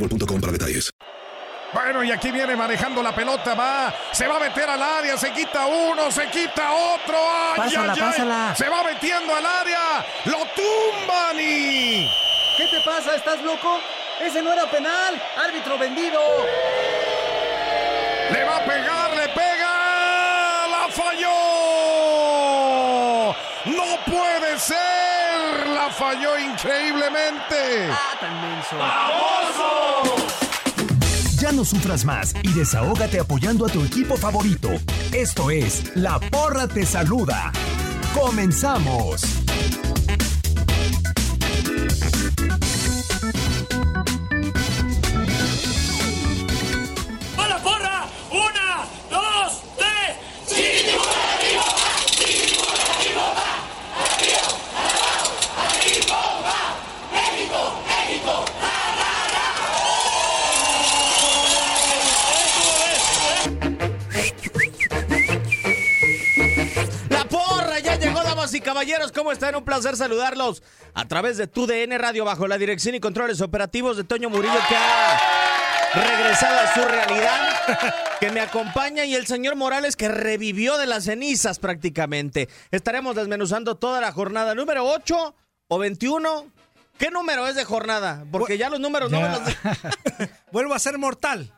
boostmobile.com para detalles. Bueno, y aquí viene manejando la pelota, va, se va a meter al área, se quita uno, se quita otro, ¡ay, Pásala, ay, ay! pásala. Se va metiendo al área, lo tumban y... ¿Qué te pasa? ¿Estás loco? Ese no era penal. Árbitro vendido. Le va a pegar, le pega, la falló. No puede ser, la falló increíblemente. Ya no sufras más y desahógate apoyando a tu equipo favorito. Esto es La Porra Te Saluda. ¡Comenzamos! Damas y caballeros. ¿Cómo están? Un placer saludarlos a través de tu DN Radio bajo la dirección y controles operativos de Toño Murillo que ha regresado a su realidad, que me acompaña y el señor Morales que revivió de las cenizas prácticamente. Estaremos desmenuzando toda la jornada número 8 o 21. ¿Qué número es de jornada? Porque ya los números no me los... Vuelvo a ser mortal.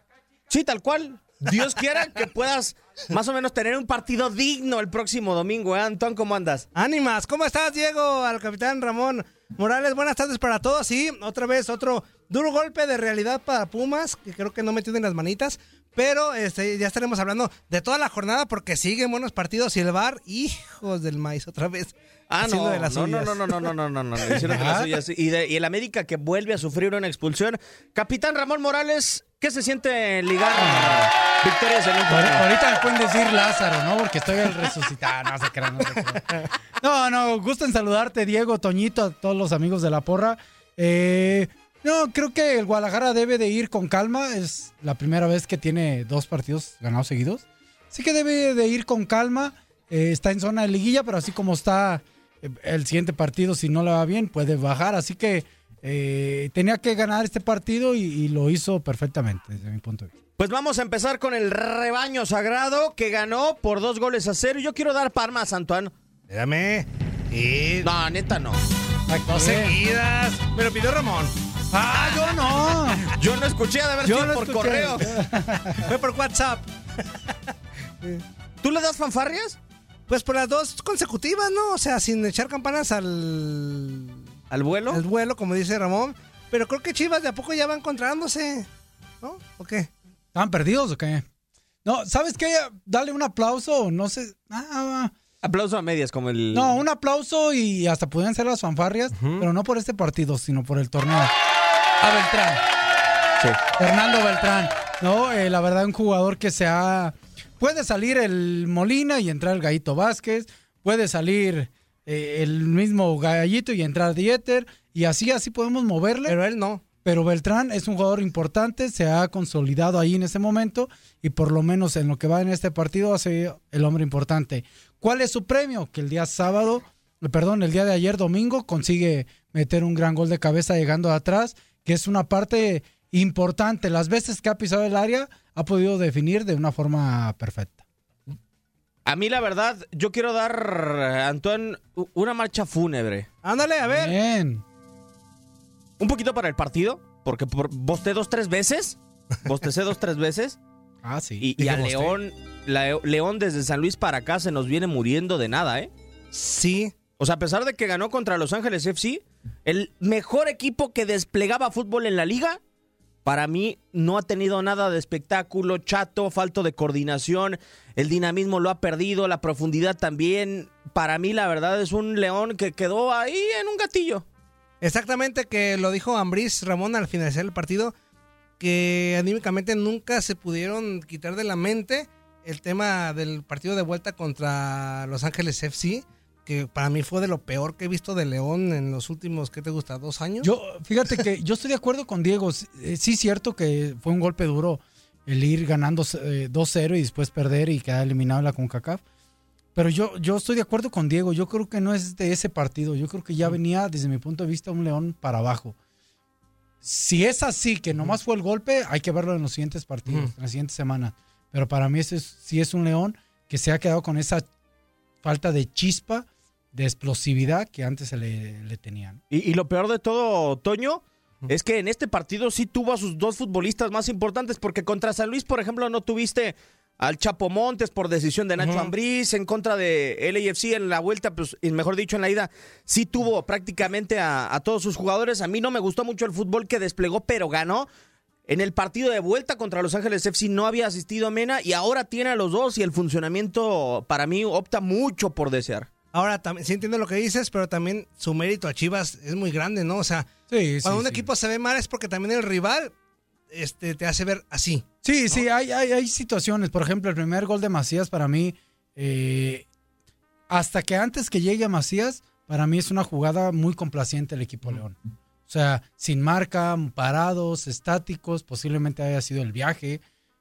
Sí, tal cual. Dios quiera que puedas más o menos tener un partido digno el próximo domingo, ¿eh, Antón? ¿Cómo andas? Ánimas, ¿cómo estás, Diego? Al capitán Ramón Morales, buenas tardes para todos. Sí, otra vez otro duro golpe de realidad para Pumas, que creo que no metió en las manitas. Pero este, ya estaremos hablando de toda la jornada porque siguen buenos partidos y el bar, hijos del maíz, otra vez. Ah, no, de las no, no, no, no, no, no, no, no, no, de las suyas. Y, de- y el América que vuelve a sufrir una expulsión. Capitán Ramón Morales, ¿qué se siente ligar victorias en un Ahorita torneo? ahorita me pueden decir Lázaro, ¿no? Porque estoy al resucitar. No, se crean, no, se crean. no, no, gusto en saludarte, Diego, Toñito, a todos los amigos de la porra. Eh, no, creo que el Guadalajara debe de ir con calma. Es la primera vez que tiene dos partidos ganados seguidos. Así que debe de ir con calma. Eh, está en zona de liguilla, pero así como está eh, el siguiente partido, si no le va bien, puede bajar. Así que eh, tenía que ganar este partido y, y lo hizo perfectamente, desde mi punto de vista. Pues vamos a empezar con el rebaño sagrado que ganó por dos goles a cero. Yo quiero dar palmas, Antoine. Espérame. Y... No, neta no. Dos seguidas. Me lo pidió Ramón. ¡Ah, yo no! Yo no escuché de haber sido no por escuché. correo. Fue por WhatsApp. ¿Tú le das fanfarrias? Pues por las dos consecutivas, ¿no? O sea, sin echar campanas al, ¿Al vuelo? al vuelo, como dice Ramón. Pero creo que Chivas de a poco ya va encontrándose. ¿No? ¿O qué? ¿Estaban perdidos o qué? No, ¿sabes qué? Dale un aplauso, no sé. Ah, Aplauso a medias como el... no, un aplauso y hasta pudieran ser las fanfarrias, pero no por este partido, sino por el torneo. A Beltrán. Sí. Fernando Beltrán. No, Eh, la verdad, un jugador que se ha. Puede salir el Molina y entrar el Gallito Vázquez. Puede salir eh, el mismo Gallito y entrar Dieter. Y así, así podemos moverle. Pero él no. Pero Beltrán es un jugador importante, se ha consolidado ahí en ese momento y por lo menos en lo que va en este partido ha sido el hombre importante. ¿Cuál es su premio? Que el día sábado, eh, perdón, el día de ayer domingo consigue meter un gran gol de cabeza llegando atrás, que es una parte importante. Las veces que ha pisado el área ha podido definir de una forma perfecta. A mí, la verdad, yo quiero dar, Antoine, u- una marcha fúnebre. Ándale, a ver. Bien. Un poquito para el partido, porque por, bosté dos, tres veces. Bostecé dos, tres veces. Ah, sí. Y, a bosté. León, la- León desde San Luis para acá se nos viene muriendo de nada, ¿eh? Sí. O sea, a pesar de que ganó contra Los Ángeles FC, el mejor equipo que desplegaba fútbol en la liga, para mí no ha tenido nada de espectáculo, chato, falto de coordinación, el dinamismo lo ha perdido, la profundidad también. Para mí, la verdad, es un León que quedó ahí en un gatillo. Exactamente, que lo dijo Ambriz Ramón al finalizar el partido, que anímicamente nunca se pudieron quitar de la mente el tema del partido de vuelta contra Los Ángeles FC, que para mí fue de lo peor que he visto de León en los últimos, ¿qué te gusta? ¿Dos años? Yo, fíjate que yo estoy de acuerdo con Diego. Sí, eh, cierto que fue un golpe duro el ir ganando eh, 2-0 y después perder y quedar eliminado en la CONCACAF. Pero yo, yo estoy de acuerdo con Diego. Yo creo que no es de ese partido. Yo creo que ya venía, desde mi punto de vista, un León para abajo. Si es así, que nomás fue el golpe, hay que verlo en los siguientes partidos, en las siguientes semanas. Pero para mí ese es, sí es un León que se ha quedado con esa falta de chispa, de explosividad que antes se le, le tenían. Y, y lo peor de todo, Toño, es que en este partido sí tuvo a sus dos futbolistas más importantes, porque contra San Luis, por ejemplo, no tuviste al Chapo Montes por decisión de Nacho Ujú. Ambriz, en contra de LAFC en la vuelta, pues, y mejor dicho, en la ida, sí tuvo prácticamente a, a todos sus jugadores. A mí no me gustó mucho el fútbol que desplegó, pero ganó. En el partido de vuelta contra Los Ángeles FC no había asistido a Mena y ahora tiene a los dos y el funcionamiento para mí opta mucho por desear. Ahora, también, sí entiendo lo que dices, pero también su mérito a Chivas es muy grande, ¿no? O sea, Sí, cuando sí, un sí. equipo se ve mal es porque también el rival este, te hace ver así. Sí, sí, hay, hay, hay situaciones. Por ejemplo, el primer gol de Macías para mí, eh, hasta que antes que llegue a Macías, para mí es una jugada muy complaciente el equipo León. O sea, sin marca, parados, estáticos, posiblemente haya sido el viaje,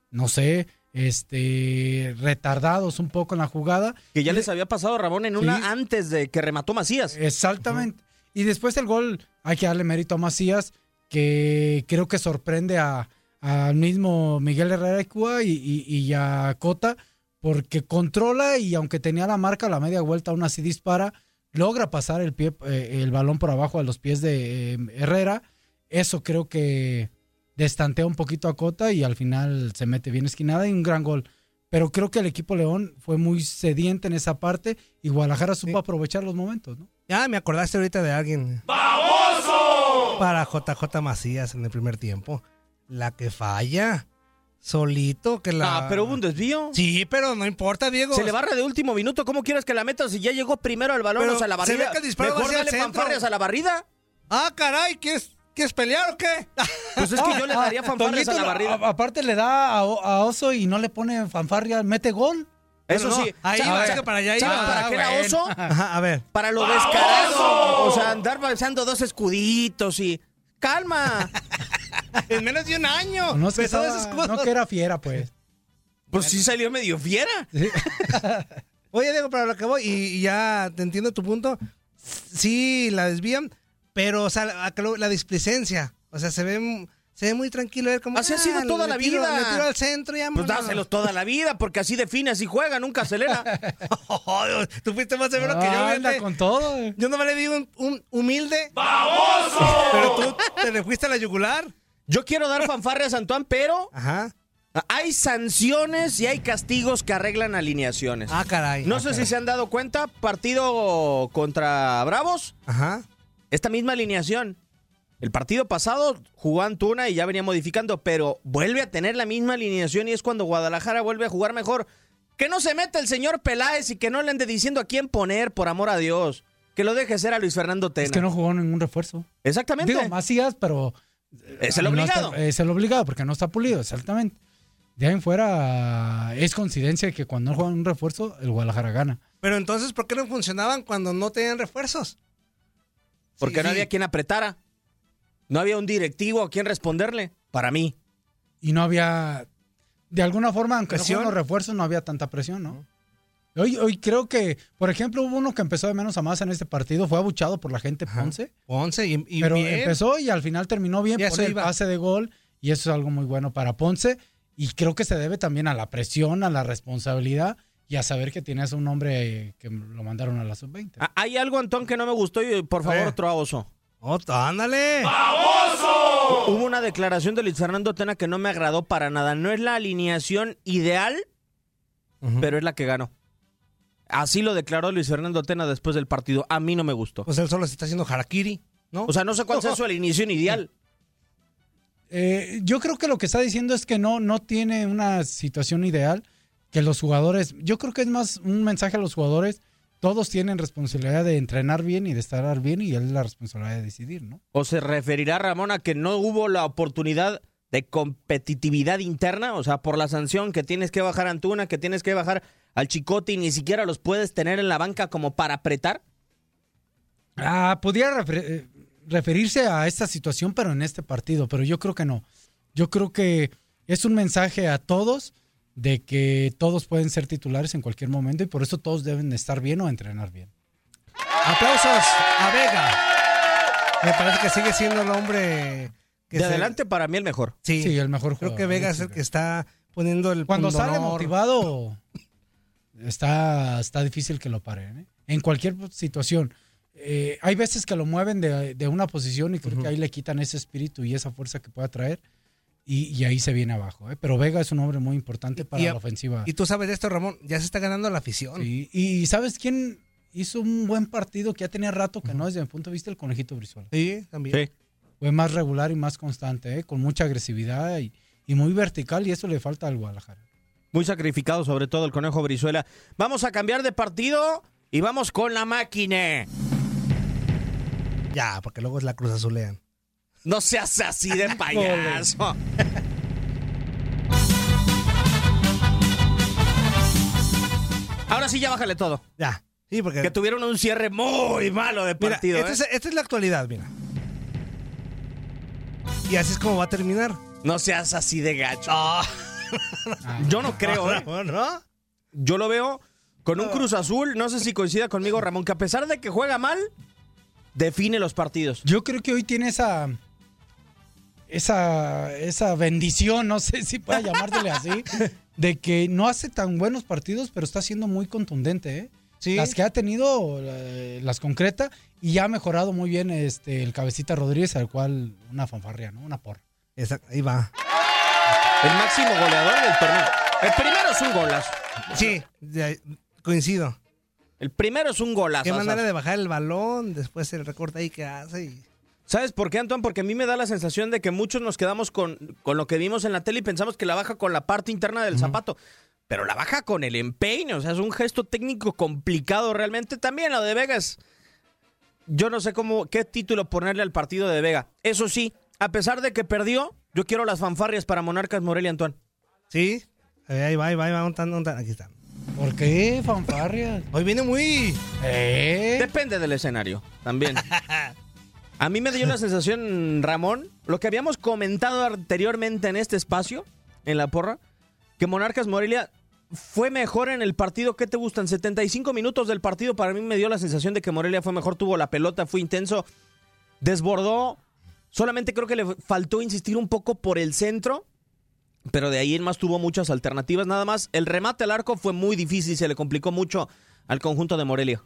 no sé, este, retardados un poco en la jugada. Que ya les había pasado Ramón en una antes de que remató Macías. Exactamente. Y después el gol, hay que darle mérito a Macías, que creo que sorprende a- al mismo Miguel Herrera y, y, y a Cota, porque controla y aunque tenía la marca a la media vuelta, aún así dispara, logra pasar el, pie, eh, el balón por abajo a los pies de eh, Herrera. Eso creo que destantea un poquito a Cota y al final se mete bien esquinada y un gran gol. Pero creo que el equipo León fue muy sediente en esa parte y Guadalajara supo aprovechar los momentos, ¿no? Ya me acordaste ahorita de alguien. Para JJ Macías en el primer tiempo. La que falla. Solito, que la. Ah, pero hubo un desvío. Sí, pero no importa, Diego. Se le barra de último minuto. ¿Cómo quieres que la metas si ya llegó primero el balón Pero o sea, la se barrida? ve que el disparo va Mejor dale a la barrida. Ah, caray, ¿quieres, ¿quieres pelear o qué? Pues es que yo le daría fanfarrias a la barrida. a- aparte le da a, Oso y no le pone fanfarria, mete gol. Eso no, sí. ahí ¿sabes- va, que para allá ¿sabes iba. ¿Para Ah, qué era bueno. oso? Ajá, a ver. Para lo descarado. O sea, andar lanzando dos escuditos y... ¡Calma! En menos de un año. No, es que estaba- no que era fiera, pues. Pues sí salió medio fiera. Oye, Diego, para lo que voy, y, y ya te entiendo tu punto. Sí, la desvían, pero o sea, la, la displicencia. O sea, se ve, se ve muy tranquilo. él Como, Así ha sido ah, toda la tiro- vida. Le tiro al centro y ya Pues dáselos toda la vida, porque así define, así juega, nunca acelera. Tú fuiste más severo que yo. Ah, anda con todo. Yo no me le digo un, un humilde. Pero tú te le fuiste a la yugular. Yo quiero dar fanfarrias a Antoine, pero Ajá. hay sanciones y hay castigos que arreglan alineaciones. Ah, caray. No Ah, sé si caray. se han dado cuenta, partido contra Bravos, Ajá. Esta misma alineación. El partido pasado jugó Antuna y ya venía modificando, pero vuelve a tener la misma alineación y es cuando Guadalajara vuelve a jugar mejor. Que no se meta el señor Peláez y que no le ande diciendo a quién poner, por amor a Dios. Que lo deje ser a Luis Fernando Tena. Es que no jugó ningún refuerzo. Exactamente. Digo, Macías, pero. Es el no obligado. está- es el obligado, porque no está pulido, exactamente. De ahí en fuera, es coincidencia que cuando no juegan un refuerzo, el Guadalajara gana. Pero entonces, ¿por qué no funcionaban cuando no tenían refuerzos? Porque Sí, no sí. había quien apretara. No había un directivo a quien responderle. Para mí. Y no había. De alguna forma, aunque no ¿Presión? juegan los refuerzos, no había tanta presión, ¿no? Hoy, hoy creo que, por ejemplo, hubo uno que empezó de menos a más en este partido, fue abuchado por la gente Ponce. Ponce y, y pero bien. empezó y al final terminó bien por el pase de gol y eso es algo muy bueno para Ponce y creo que se debe también a la presión, a la responsabilidad y a saber que tienes un hombre eh, que lo mandaron a la sub-20. Ah, Hay algo, Antón, que no me gustó y por favor, Eh. otro a oso. Otro, ándale. Hubo una declaración de Luis Fernando Tena que no me agradó para nada. No es la alineación ideal, pero es la que ganó. Así lo declaró Luis Fernando Tena después del partido. A mí no me gustó. Pues él solo se está haciendo harakiri, ¿no? O sea, no sé cuál sea su alineación ideal. Eh, yo creo que lo que está diciendo es que no, no tiene una situación ideal, que los jugadores, yo creo que es más un mensaje a los jugadores, todos tienen responsabilidad de entrenar bien y de estar bien y él es la responsabilidad de decidir, ¿no? ¿O se referirá Ramón a que no hubo la oportunidad de competitividad interna? O sea, por la sanción que tienes que bajar a Antuna, que tienes que bajar al Chicote y ni siquiera los puedes tener en la banca como para apretar. Ah, podría refer- eh, referirse a esta situación, pero en este partido, pero yo creo que no. Yo creo que es un mensaje a todos de que todos pueden ser titulares en cualquier momento y por eso todos deben estar bien o entrenar bien. Aplausos a Vega. Me parece que sigue siendo el hombre que De se- adelante para mí el mejor. Sí, Sí, el mejor creo jugador. que Vega es el que está poniendo el Cuando sale motivado, está, está difícil que lo paren. ¿eh? En cualquier situación. Eh, hay veces que lo mueven de, de una posición y creo que ahí le quitan ese espíritu y esa fuerza que pueda traer. Y, y ahí se viene abajo. ¿eh? Pero Vega es un hombre muy importante para Y- la ofensiva. Y tú sabes de esto, Ramón, ya se está ganando la afición. Sí, Y ¿sabes quién hizo un buen partido que ya tenía rato que no desde mi punto de vista? El Conejito Brizuela. Sí, también. Fue más regular y más constante, ¿eh? con mucha agresividad y, y muy vertical y eso le falta al Guadalajara. Muy sacrificado, sobre todo el Conejo Brizuela. Vamos a cambiar de partido y vamos con la máquina. Ya, porque luego es la Cruz Azulean. No seas así de payaso. Ahora sí, ya bájale todo. Ya. Sí, porque. Que tuvieron un cierre muy malo de Mira, partido. esta, ¿eh? es, esta es la actualidad, mira. Y así es como va a terminar. No seas así de gacho. Yo no creo, ¿eh? No, no. Yo lo veo con un Cruz Azul, no sé si coincida conmigo Ramón, que a pesar de que juega mal, define los partidos. Yo creo que hoy tiene esa esa esa bendición, no sé si pueda llamársele así, de que no hace tan buenos partidos, pero está siendo muy contundente, ¿eh? Sí. Las que ha tenido las concreta y ya ha mejorado muy bien este el cabecita Rodríguez, al cual una fanfarria, ¿no? Una porra. Exacto, ahí va. El máximo goleador del torneo. El primero es un golazo. Sí, coincido. El primero es un golazo. Qué manera de bajar el balón, después el recorte ahí que hace. y- ¿Sabes por qué, Antoine? Porque a mí me da la sensación de que muchos nos quedamos con, con lo que vimos en la tele y pensamos que la baja con la parte interna del zapato. Pero la baja con el empeine, o sea, es un gesto técnico complicado realmente. También lo de Vegas. Yo no sé cómo, qué título ponerle al partido de Vega. Eso sí, a pesar de que perdió, yo quiero las fanfarrias para Monarcas Morelia, Antoine. Sí, ahí va, ahí va, ahí va, un tan- un tan- aquí están. ¿Por qué fanfarria? Hoy viene muy... ¿Eh? Depende del escenario, también. A mí me dio la sensación, Ramón, lo que habíamos comentado anteriormente en este espacio, en la porra, que Monarcas Morelia fue mejor en el partido. ¿Qué te gustan? 75 minutos del partido. Para mí me dio la sensación de que Morelia fue mejor, tuvo la pelota, fue intenso, desbordó. Solamente creo que le faltó insistir un poco por el centro, pero de ahí en más tuvo muchas alternativas. Nada más, el remate al arco fue muy difícil, se le complicó mucho al conjunto de Morelia.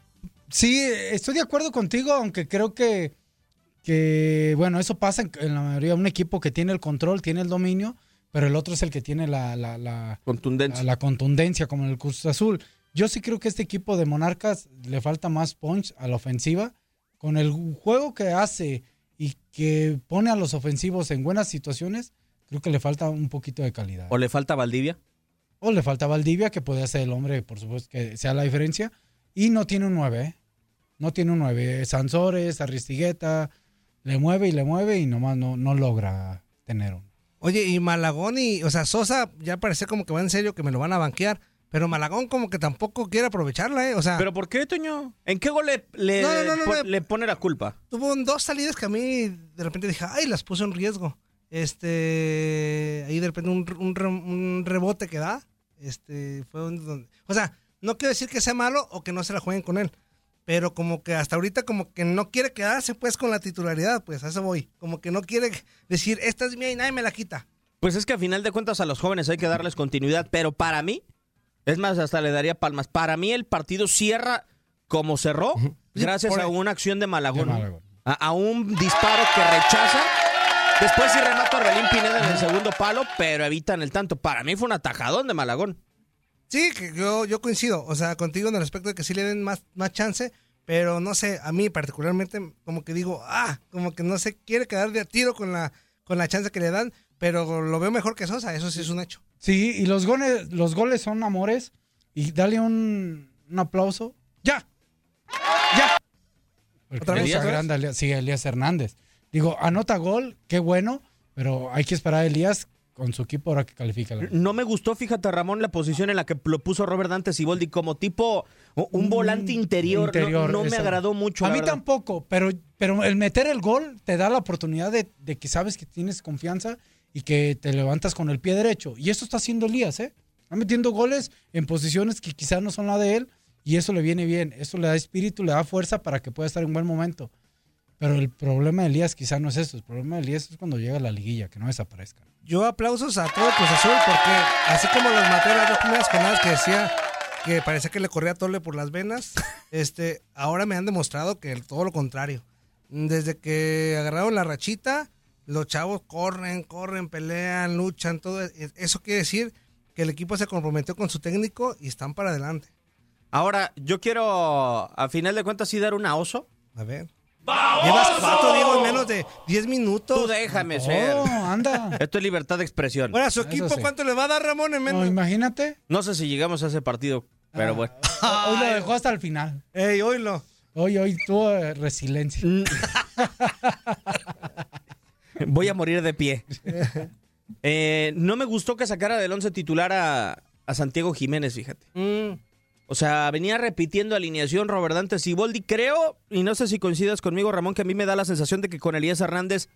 Sí, estoy de acuerdo contigo, aunque creo que, que bueno, eso pasa en, en la mayoría. Un equipo que tiene el control, tiene el dominio, pero el otro es el que tiene la, la, la, Contundencia. la, la contundencia, como en el Cruz Azul. Yo sí creo que este equipo de Monarcas le falta más punch a la ofensiva. Con el juego que hace y que pone a los ofensivos en buenas situaciones, creo que le falta un poquito de calidad. ¿O le falta Valdivia? O le falta Valdivia, que puede ser el hombre, por supuesto, que sea la diferencia. Y no tiene un 9, ¿eh? No tiene un 9. Sansores, Aristigueta, le mueve y le mueve y nomás no, no logra tener uno. Oye, y Malagón y, o sea, Sosa ya parece como que va en serio que me lo van a banquear. Pero Malagón como que tampoco quiere aprovecharla, ¿eh? O sea... ¿Pero por qué, Toño? ¿En qué gol le, le, No, no, no, po- no. le pone la culpa? Tuvo dos salidas que a mí de repente dije, ay, las puso en riesgo. Este, ahí de repente un, un re- un rebote que da, este, fue un- donde, o sea, no quiero decir que sea malo o que no se la jueguen con él, pero como que hasta ahorita como que no quiere quedarse pues con la titularidad, pues a eso voy, como que no quiere decir, esta es mía y nadie me la quita. Pues es que a final de cuentas a los jóvenes hay que darles continuidad, pero para mí, es más, hasta le daría palmas. Para mí el partido cierra como cerró, gracias a una acción de Malagón. De Malagón. A, a un disparo que rechaza. Después sí remata a Orbelín Pineda en el segundo palo, pero evitan el tanto. Para mí fue un atajadón de Malagón. Sí, que yo, yo coincido, o sea, contigo en el aspecto de que sí le den más, más chance, pero no sé, a mí particularmente como que digo, ah, como que no se quiere quedar de a tiro con la, con la chance que le dan, pero lo veo mejor que Sosa, eso sí es un hecho. Sí, y los goles, los goles son amores. Y dale un, un aplauso. ¡Ya! ¡Ya! ¿Otra vez? Elías- sí, Elías Hernández. Digo, anota gol, qué bueno, pero hay que esperar a Elías con su equipo ahora que califica. la- No me gustó, fíjate, Ramón, la posición en la que lo puso Robert Dante Siboldi como tipo un, un volante interior. No- interior, no, me agradó mucho. A mí verdad. tampoco, pero, pero el meter el gol te da la oportunidad de, de que sabes que tienes confianza y que te levantas con el pie derecho. Y eso está haciendo Elías, ¿eh? Está metiendo goles en posiciones que quizás no son la de él y eso le viene bien. Eso le da espíritu, le da fuerza para que pueda estar en buen momento. Pero el problema de Elías quizás no es eso. El problema de Elías es cuando llega a la liguilla, que no desaparezca. Yo aplausos a todo Cruz Azul porque así como los maté las dos primeras jornadas que decía que parecía que le corría Tole por las venas, este, ahora me han demostrado que el- todo lo contrario. Desde que agarraron la rachita, los chavos corren, corren, pelean, luchan, todo. e- Eso quiere decir que el equipo se comprometió con su técnico y están para adelante. Ahora, yo quiero, a final de cuentas, sí dar una oso. A ver. Llevas cuatro, Diego, en menos de 10 minutos. Tú déjame ser. Oh, anda. Esto es libertad de expresión. Bueno, a su equipo, sí. ¿cuánto le va a dar Ramón en menos? No, imagínate. No sé si llegamos a ese partido, pero bueno. Hoy lo dejó hasta el final. Ey, oílo. Hoy, hoy tuvo eh, resiliencia. Voy a morir de pie. Eh, no me gustó que sacara del once titular a, a Santiago Jiménez, fíjate. Mm. O sea, venía repitiendo alineación Robert Dante Siboldi. Creo, y no sé si coincidas conmigo, Ramón, que a mí me da la sensación de que con Elías Hernández,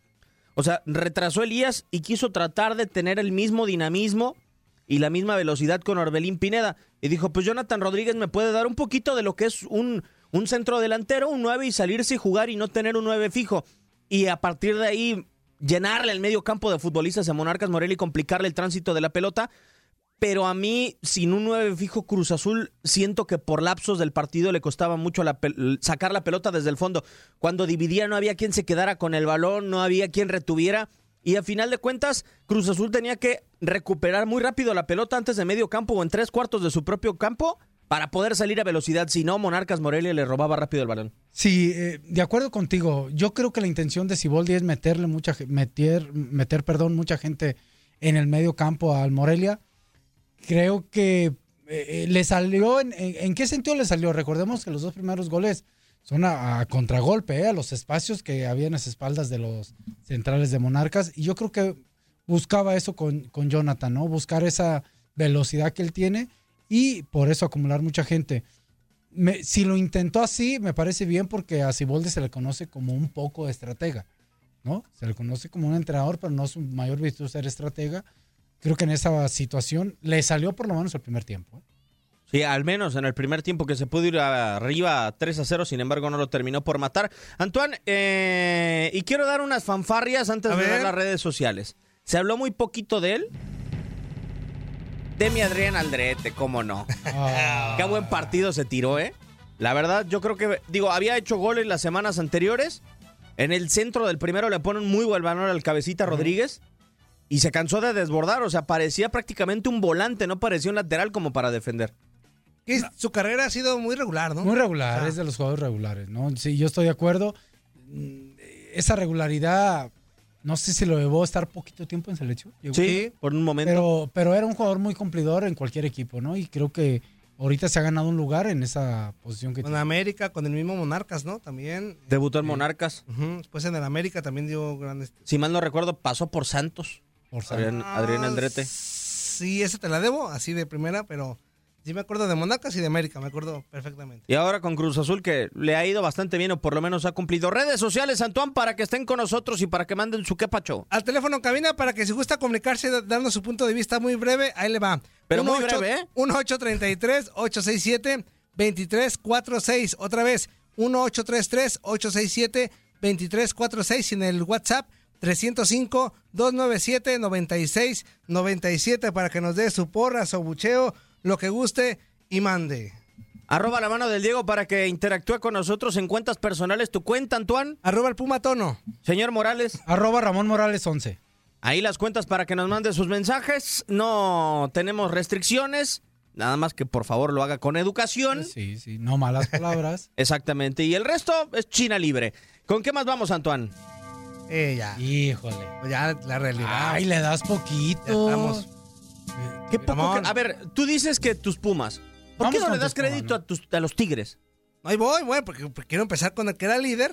o sea, retrasó Elías y quiso tratar de tener el mismo dinamismo y la misma velocidad con Orbelín Pineda. Y dijo, pues Jonathan Rodríguez me puede dar un poquito de lo que es un, un centro delantero, un 9 y salirse y jugar y no tener un 9 fijo. Y a partir de ahí llenarle el medio campo de futbolistas a Monarcas Morelia y complicarle el tránsito de la pelota. Pero a mí, sin un 9 fijo Cruz Azul, siento que por lapsos del partido le costaba mucho sacar la pelota desde el fondo. Cuando dividía no había quien se quedara con el balón, no había quien retuviera. Y a final de cuentas, Cruz Azul tenía que recuperar muy rápido la pelota antes de medio campo o en tres cuartos de su propio campo para poder salir a velocidad. Si no, Monarcas Morelia le robaba rápido el balón. Sí, eh, de acuerdo contigo. Yo creo que la intención de Siboldi es meterle mucha meter, meter, perdón, mucha gente en el medio campo al Morelia. Creo que eh, eh, le salió, en, en- en qué sentido le salió? Recordemos que los dos primeros goles son a, a contragolpe, eh, a los espacios que había en las espaldas de los centrales de Monarcas. Y yo creo que buscaba eso con, con Jonathan, ¿no? Buscar esa velocidad que él tiene y por eso acumular mucha gente. Me- si lo intentó así, me parece bien porque a Siboldi se le conoce como un poco estratega, ¿no? Se le conoce como un entrenador, pero no es su mayor virtud ser estratega. Creo que en esa situación le salió por lo menos el primer tiempo. ¿eh? Sí, al menos en el primer tiempo que se pudo ir arriba 3 a 0, sin embargo no lo terminó por matar. Antoine, eh, y quiero dar unas fanfarrias antes A de ver ver. las redes sociales. Se habló muy poquito de él. De mi Adrián Aldrete, cómo no. Qué buen partido se tiró, ¿eh? La verdad, yo creo que, digo, había hecho goles las semanas anteriores. En el centro del primero le ponen muy buen valor al cabecita Rodríguez. Y se cansó de desbordar, o sea, parecía prácticamente un volante, no parecía un lateral como para defender. Su carrera ha sido muy regular, ¿no? Muy regular, es de los jugadores regulares, ¿no? Sí, yo estoy de acuerdo. Mm, esa regularidad, no sé si lo llevó a estar poquito tiempo en selección. Sí, por un momento. Pero, pero era un jugador muy cumplidor en cualquier equipo, ¿no? Y creo que ahorita se ha ganado un lugar en esa posición que Con tiene. América, con el mismo Monarcas, ¿no? También. Debutó en Monarcas. Ujú, Después en el América también dio grandes. Si mal no recuerdo, pasó por Santos. Adrián, Adrián Aldrete. Sí, ese te la debo, así de primera, pero sí me acuerdo de Monarcas y de América, me acuerdo perfectamente. Y ahora con Cruz Azul que le ha ido bastante bien o por lo menos ha cumplido. Redes sociales, Antoine, para que estén con nosotros y para que manden su quepacho. Al teléfono cabina para que si gusta comunicarse da- dando su punto de vista muy breve, ahí le va. Pero muy 18 breve, ¿eh? 1833-867-2346. Otra vez, 1833-867-2346 y en el WhatsApp 305-297-9697 para que nos dé su porra, su bucheo, lo que guste y mande. Arroba la mano del Diego para que interactúe con nosotros en cuentas personales. ¿Tu cuenta, Antoine? Arroba el Puma Tono. Señor Morales. Arroba Ramón Morales 11. Ahí las cuentas para que nos mande sus mensajes. No tenemos restricciones. Nada más que por favor lo haga con educación. Sí, sí, no malas palabras. Exactamente. Y el resto es China libre. ¿Con qué más vamos, Antoine? Eh, ya. Híjole. Ya la realidad. Ay, le das poquito. Ya estamos. ¿Qué poco que- a ver, tú dices que tus Pumas. ¿Por Vamos qué no con le das tus Pumas, crédito a, tus, a los Tigres? Ahí voy, voy, porque, porque quiero empezar con el que era líder.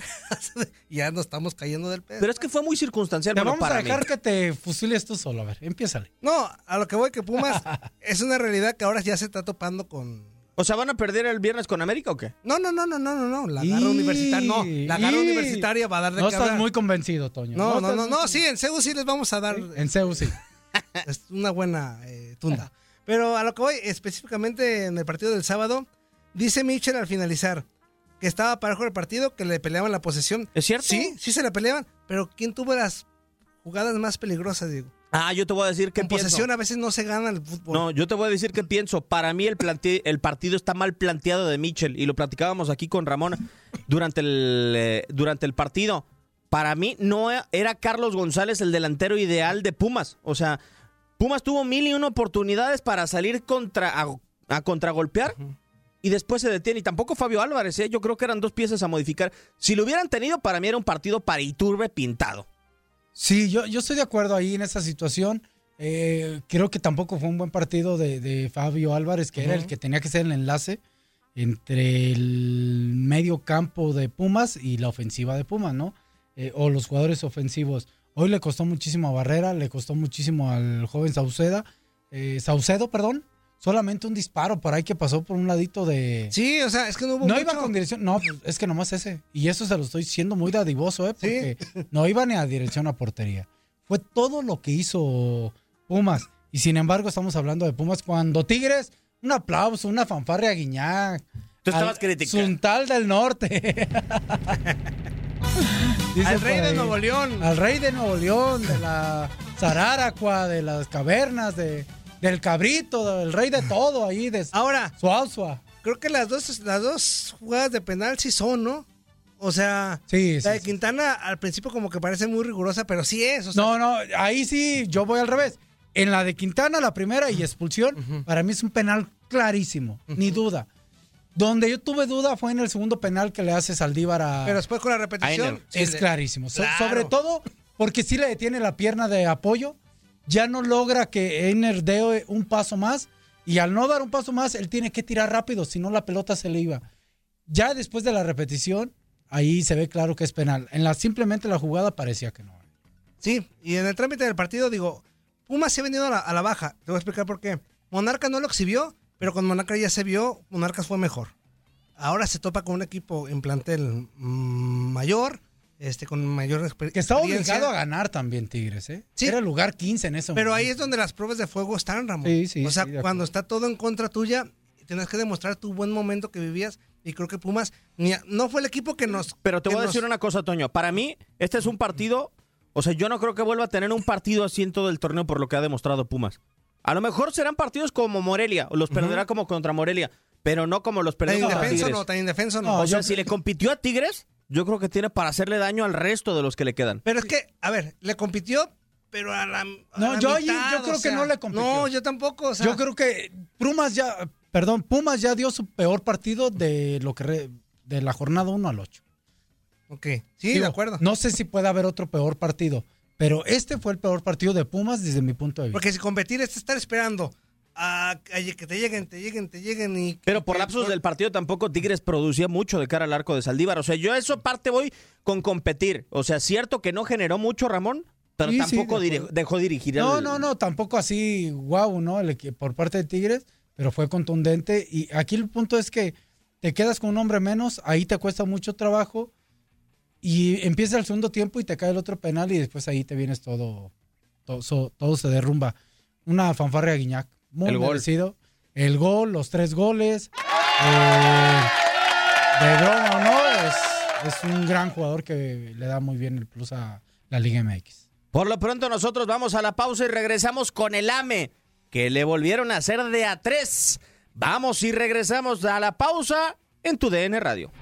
y ya nos estamos cayendo del pedo. Pero es que fue muy circunstancial. Te bueno, vamos a para dejar mí. que te fusiles tú solo. A ver, empiézale. No, a lo que voy que Pumas es una realidad que ahora ya se está topando con. O sea, ¿van a perder el viernes con América o qué? No, no, no, no, no, no, no. La garra Y- universitaria. No, la garra y- universitaria va a dar de No estás hablar. muy convencido, Toño. No, no, no, no, sí, en CEU sí les vamos a dar En CEU sí. es una buena eh, tunda. Pero a lo que voy, específicamente en el partido del sábado, dice Mitchell al finalizar que estaba parejo el partido, que le peleaban la posesión. ¿Es cierto? Sí, sí se la peleaban, pero ¿quién tuvo las jugadas más peligrosas, Diego? Ah, yo te voy a decir que En posesión a veces no se gana el fútbol. No, yo te voy a decir qué pienso. Para mí el, el partido está mal planteado de Mitchell y lo platicábamos aquí con Ramón durante el, eh, durante el partido. Para mí no e- era Carlos González el delantero ideal de Pumas. O sea, Pumas tuvo mil y una oportunidades para salir contra, a, a contragolpear y después se detiene. Y tampoco Fabio Álvarez, ¿eh? yo creo que eran dos piezas a modificar. Si lo hubieran tenido, para mí era un partido para Iturbe pintado. Sí, yo, yo estoy de acuerdo ahí en esa situación. Eh, creo que tampoco fue un buen partido de, de Fabio Álvarez, que era el que tenía que ser el enlace entre el medio campo de Pumas y la ofensiva de Pumas, ¿no? Eh, o los jugadores ofensivos. Hoy le costó muchísimo a Barrera, le costó muchísimo al joven Sauceda, eh, Saucedo, perdón. Solamente un disparo por ahí que pasó por un ladito de... Sí, o sea, es que no hubo No mucho. iba con dirección, no, pues, es que nomás ese. Y eso se lo estoy siendo muy dadivoso, ¿eh? Porque no iba ni a dirección a portería. Fue todo lo que hizo Pumas. Y sin embargo, estamos hablando de Pumas cuando Tigres, un aplauso, una fanfarria Guiñac. Tú estabas criticando. Suntal del Norte. Dice Al rey de. Nuevo León. Al rey de Nuevo León, de la Zararacua, de las cavernas, de, del cabrito, del rey de todo ahí, de Ahora, Suazua. creo que las dos, las dos jugadas de penal sí son, ¿no? O sea, Sí, sí, la de sí. Quintana al principio como que parece muy rigurosa, pero sí es. O sea, No, no, ahí sí, yo voy al revés. En la de Quintana, la primera y expulsión, para mí es un penal clarísimo, ni duda. Donde yo tuve duda fue en el segundo penal que le hace Saldívar a... Pero después con la repetición. sí es clarísimo. So- sobre todo porque sí le detiene la pierna de apoyo, ya no logra que Einer dé un paso más y al no dar un paso más, él tiene que tirar rápido, si no la pelota se le iba. Ya después de la repetición, ahí se ve claro que es penal. En la simplemente la jugada parecía que no. Sí, y en el trámite del partido, digo, Pumas se ha venido a la, baja. Te voy a explicar por qué. Monarca no lo exhibió, pero con Monarca ya se vio, Monarcas fue mejor. Ahora se topa con un equipo en plantel mm, mayor, este, con mayor exper- Que está experiencia. obligado a ganar también Tigres, ¿eh? Sí. Era el lugar 15 en ese Pero ahí momento. es donde las pruebas de fuego están, Ramón. Sí, sí, O sea, sí, cuando está todo en contra tuya, tienes que demostrar tu buen momento que vivías. Y creo que Pumas ni a- no fue el equipo que nos. Pero te que voy a nos- decir una cosa, Toño. Para mí, este es un partido. O sea, yo no creo que vuelva a tener un partido así en todo el torneo por lo que ha demostrado Pumas. A lo mejor serán partidos como Morelia, o los perderá como contra Morelia, pero no como los perdió indefenso Tigres. no, tan indefenso no. o sea, si le compitió a Tigres, yo creo que tiene para hacerle daño al resto de los que le quedan. Pero es que, a ver, le compitió, pero a la. a No, la yo- mitad, yo creo o que sea, no le compitió. No, yo tampoco. O sea, Yo creo que Pumas ya, perdón, Pumas ya dio su peor partido de lo que re- de la jornada 1 al 8. Ok, sí, de acuerdo. No sé si puede haber otro peor partido, pero este fue el peor partido de Pumas desde mi punto de vista. Porque si competir es estar esperando a, a que te lleguen, te lleguen, te lleguen y... Pero por lapsos del partido tampoco Tigres producía mucho de cara al arco de Saldívar. O sea, yo a eso parte voy con competir. O sea, cierto que no generó mucho Ramón, pero Sí, tampoco dejó dirigir No, el- no, no, tampoco así, wow, ¿no? El por parte de Tigres, pero fue contundente. Y aquí el punto es que te quedas con un hombre menos, ahí te cuesta mucho trabajo y empieza el segundo tiempo y te cae el otro penal y después ahí te vienes todo, todo, so- todo se derrumba. Una fanfarria Guiñac, muy El gol. merecido. El gol, los tres goles. eh, de broma o no, es, es un gran jugador que le da muy bien el plus a la Liga MX. Por lo pronto nosotros vamos a la pausa y regresamos con el AME, que le volvieron a hacer de a tres. Vamos y regresamos a la pausa en tu DN Radio.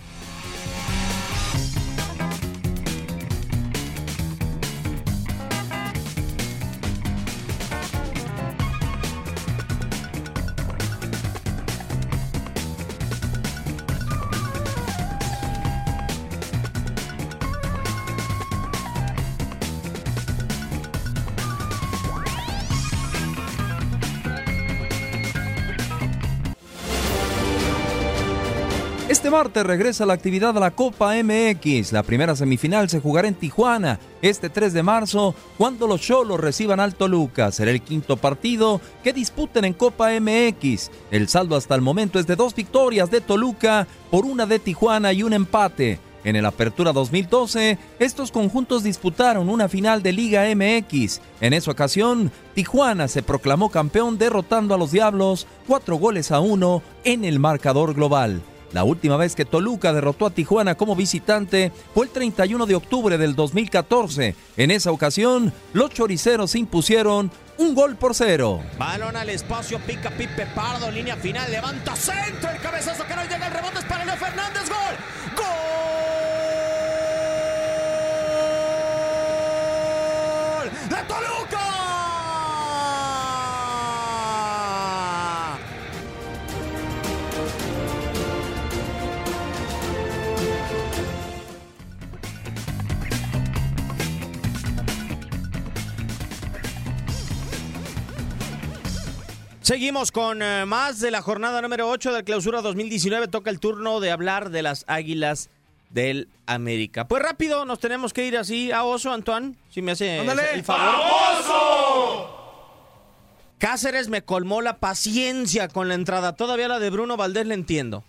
Este martes regresa la actividad a la Copa MX. La primera semifinal se jugará en Tijuana este 3 de marzo cuando los Cholos reciban al Toluca. Será el quinto partido que disputen en Copa MX. El saldo hasta el momento es de dos victorias de Toluca por una de Tijuana y un empate. En el Apertura 2012, estos conjuntos disputaron una final de Liga MX. En esa ocasión, Tijuana se proclamó campeón derrotando a los Diablos cuatro goles a uno en el marcador global. La última vez que Toluca derrotó a Tijuana como visitante fue el 31 de octubre del 2014. En esa ocasión, los choriceros impusieron un gol por cero. Balón al espacio, pica Pipe Pardo, línea final, levanta centro, el cabezazo que no llega, el rebote es para Leo Fernández. ¡Gol! Seguimos con eh, más de la jornada número 8 del clausura 2019. Toca el turno de hablar de las águilas del América. Pues rápido, nos tenemos que ir así a Oso, Antoine, si me hace Ándale. el favor. Cáceres me colmó la paciencia con la entrada. Todavía la de Bruno Valdés le entiendo.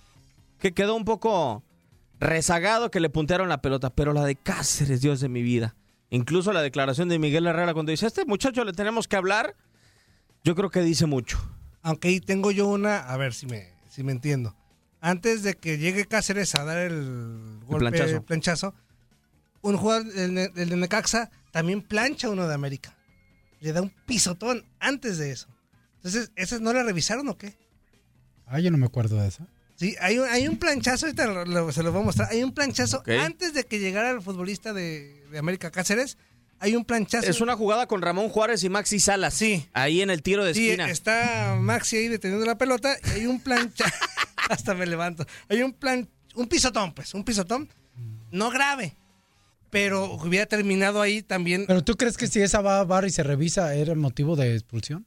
Que quedó un poco rezagado que le puntearon la pelota. Pero la de Cáceres, Dios de mi vida. Incluso la declaración de Miguel Herrera cuando dice, a este muchacho le tenemos que hablar. Yo creo que dice mucho. Aunque ahí tengo yo una, a ver si me, si me entiendo. Antes de que llegue Cáceres a dar el golpe planchazo. planchazo, un jugador, el, de- el de Necaxa, también plancha uno de América. Le da un pisotón antes de eso. Entonces, ¿esas no la revisaron o qué? Ah, yo no me acuerdo de eso. Sí, hay un, hay un planchazo, ahorita lo- lo- se lo voy a mostrar. Hay un planchazo antes de que llegara el futbolista de, de América Cáceres. Hay un planchazo. Es una jugada con Ramón Juárez y Maxi Salas. Sí. Ahí en el tiro de Sí, esquina. está Maxi ahí deteniendo la pelota y hay un plancha. Hasta me levanto. Hay un plan, un pisotón, pues, un pisotón. No grave. Pero hubiera terminado ahí también. ¿Pero tú crees que si esa va a bar y se revisa era motivo de expulsión?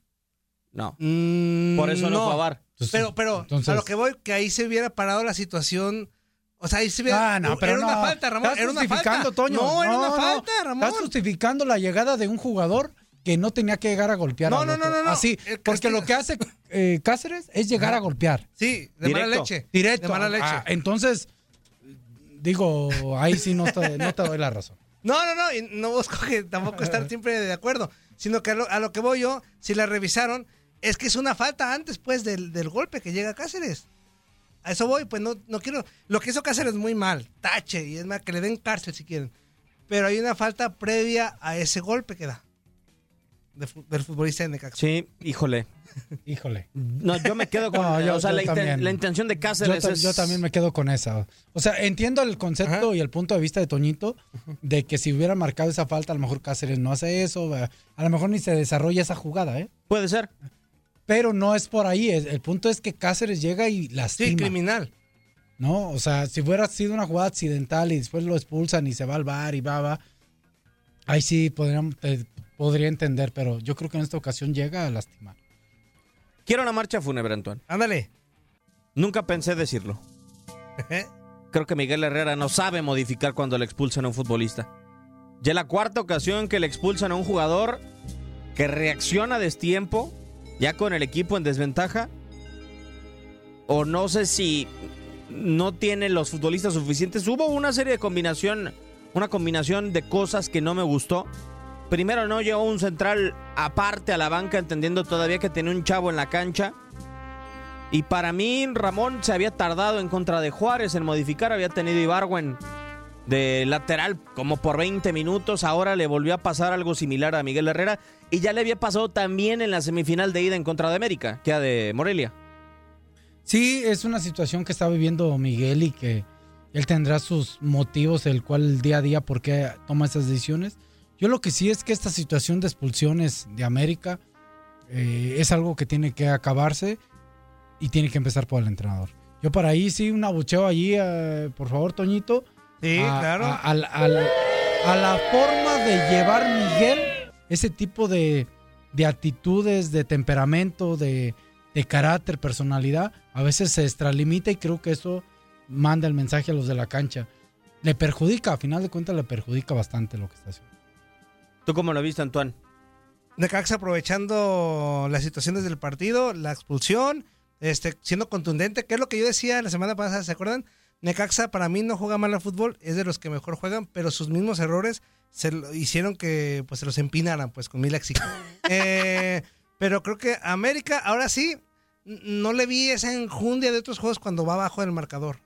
No. Mm, Por eso no, fue a. Entonces- Pero, pero, entonces- a lo que voy, que ahí se hubiera parado la situación. O sea, ahí se hubiera. Ah, no, pero era una falta, Ramón. Estás Era una justificando, falta. Toño. No, era una no. falta, Ramón. Estás justificando la llegada de un jugador que no tenía que llegar a golpear. No, al no, otro. no, no, no. Así, porque lo que hace eh, Cáceres es llegar a golpear. Sí, de mala Directo. leche. Directo. De mala leche. Ah, entonces, digo, ahí sí no te, no te doy la razón. No, no, no, y no busco que tampoco estar siempre de acuerdo, sino que a lo, a lo que voy yo, si la revisaron, es que es una falta antes, pues, del, del golpe que llega Cáceres. A eso voy, pues no, no quiero. Lo que hizo Cáceres muy mal, tache, y es más, que le den cárcel si quieren. Pero hay una falta previa a ese golpe que da. de del futbolista de Necaxa. Sí, híjole. Híjole. No, yo me quedo con No, yo- o sea, yo la, inten- también. la intención de Yo, Cáceres ta- es... yo también me quedo con esa. O sea, entiendo el concepto y el punto de vista de Toñito de que si hubiera marcado esa falta, a lo mejor Cáceres no hace eso, a lo mejor ni se desarrolla esa jugada, ¿eh? Puede ser. Pero no es por ahí, el punto es que Cáceres llega y lastima. Sí, criminal. ¿no? O sea, si fuera sido una jugada accidental y después lo expulsan y se va al bar y va, va, ahí sí podrían, eh, podría entender, pero yo creo que en esta ocasión llega a lastimar. Quiero una marcha fúnebre, Antoine. Ándale. Nunca pensé decirlo. Creo que Miguel Herrera no sabe modificar cuando le expulsan a un futbolista. Ya la cuarta ocasión que le expulsan a un jugador que reacciona a destiempo, ya con el equipo en desventaja. O no sé si no tienen los futbolistas suficientes. Hubo una serie de combinación, una combinación de cosas que no me gustó. Primero no llegó un central aparte a la banca, entendiendo todavía que tenía un chavo en la cancha. Y para mí, Ramón se había tardado en contra de Juárez en modificar. Había tenido Ibarwen de lateral como por 20 minutos. Ahora le volvió a pasar algo similar a Miguel Herrera. Y ya le había pasado también en la semifinal de ida en contra de América, que era de Morelia. Sí, es una situación que está viviendo Miguel y que él tendrá sus motivos, el cual día a día por qué toma esas decisiones. Yo lo que sí es que esta situación de expulsiones de América eh, es algo que tiene que acabarse y tiene que empezar por el entrenador. Yo para ahí sí un abucheo allí, eh, por favor, Toñito. Sí, a, claro. A, a la- a la- a la forma de llevar Miguel ese tipo de, de actitudes, de temperamento, de, de carácter, personalidad, a veces se extralimita y creo que eso manda el mensaje a los de la cancha. Le perjudica, a final de cuentas le perjudica bastante lo que está haciendo. ¿Tú cómo lo viste, Antoine? Necaxa aprovechando las situaciones del partido, la expulsión, este, siendo contundente, que es lo que yo decía la semana pasada, ¿se acuerdan? Necaxa para mí no juega mal al fútbol, es de los que mejor juegan, pero sus mismos errores se lo- hicieron que pues se los empinaran pues con mil éxitos. Eh, pero creo que América ahora sí no le vi esa enjundia de otros juegos cuando va abajo del marcador.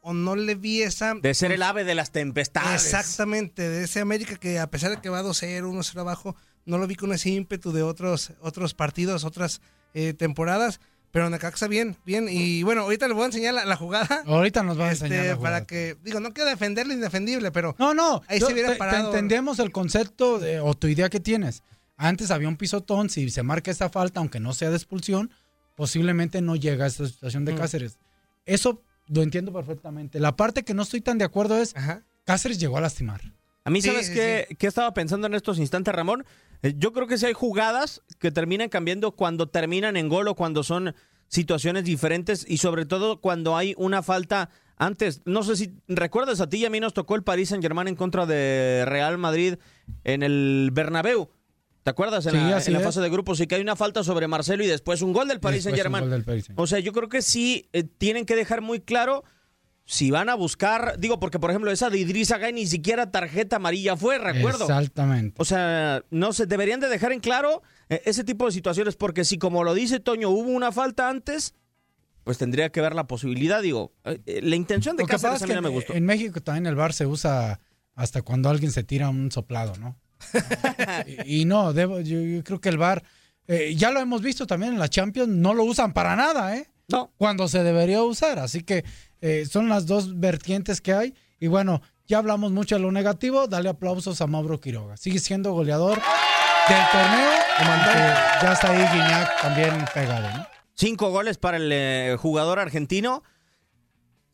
O no le vi esa De ser el ave de las tempestades. Exactamente, de ese América que a pesar de que va 2-0, 1-0 abajo, no lo vi con ese ímpetu de otros, otros partidos, otras eh, temporadas. Pero Necaxa bien, bien. Y bueno, ahorita les voy a enseñar la, la jugada. Ahorita nos va a este, enseñar la jugada. Para que, digo, no quiero defender lo indefendible, pero No, no, ahí yo- se hubiera te- te parado. entendemos el concepto de- o tu idea que tienes. Antes había un pisotón, si se marca esta falta, aunque no sea de expulsión, posiblemente no llega a esta situación de Mm. Cáceres. Eso lo entiendo perfectamente. La parte que no estoy tan de acuerdo es, Cáceres llegó a lastimar. A mí, Sí, ¿sabes sí, qué, qué estaba pensando en estos instantes, Ramón? Eh, Yo creo que sí hay jugadas que terminan cambiando cuando terminan en gol o cuando son situaciones diferentes y sobre todo cuando hay una falta antes. No sé si recuerdas a ti y a mí nos tocó el Paris Saint Germain en contra de Real Madrid en el Bernabéu. ¿Te acuerdas? En, Sí, la, en la fase de grupos y que hay una falta sobre Marcelo y después un gol del Paris Después Saint un Germain. gol del Paris Saint-Germain. O sea, yo creo que sí eh, tienen que dejar muy claro si van a buscar, digo, porque por ejemplo esa de Idrissa Gay ni siquiera tarjeta amarilla fue, recuerdo. Exactamente. O sea, no se deberían de dejar en claro eh, ese tipo de situaciones porque si como lo dice Toño hubo una falta antes, pues tendría que ver la posibilidad, digo, eh, eh, la intención de Cáceres a mí no me gustó. en México también el bar se usa hasta cuando alguien se tira un soplado, ¿no? y, y no, debo, yo, yo creo que el bar, ya lo hemos visto también en la Champions, no lo usan para nada, ¿eh? No. Cuando se debería usar, así que eh, son las dos vertientes que hay. Y bueno, ya hablamos mucho de lo negativo, dale aplausos a Mauro Quiroga. Sigue siendo goleador del torneo, ya está ahí Guiñac también pegado, ¿no? Cinco goles para el eh, jugador argentino.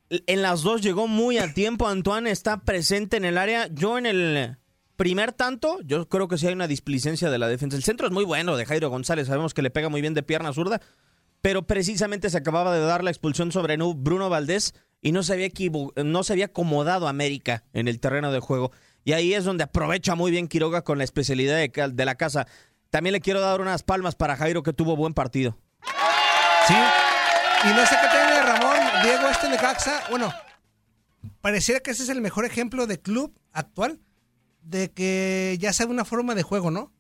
En las dos llegó muy a tiempo. Antoine está presente en el área. Yo en el primer tanto, yo creo que sí hay una displicencia de la defensa. El centro es muy bueno de Jairo González. Sabemos que le pega muy bien de pierna zurda. Pero precisamente se acababa de dar la expulsión sobre Bruno Valdés y no se había, no se había acomodado América en el terreno de juego. Y ahí es donde aprovecha muy bien Quiroga con la especialidad de, de la casa. También le quiero dar unas palmas para Jairo que tuvo buen partido. Sí. Y no sé qué tiene Ramón, Diego, este Necaxa. Bueno, pareciera que ese es el mejor ejemplo de club actual de que ya sabe una forma de juego, ¿no?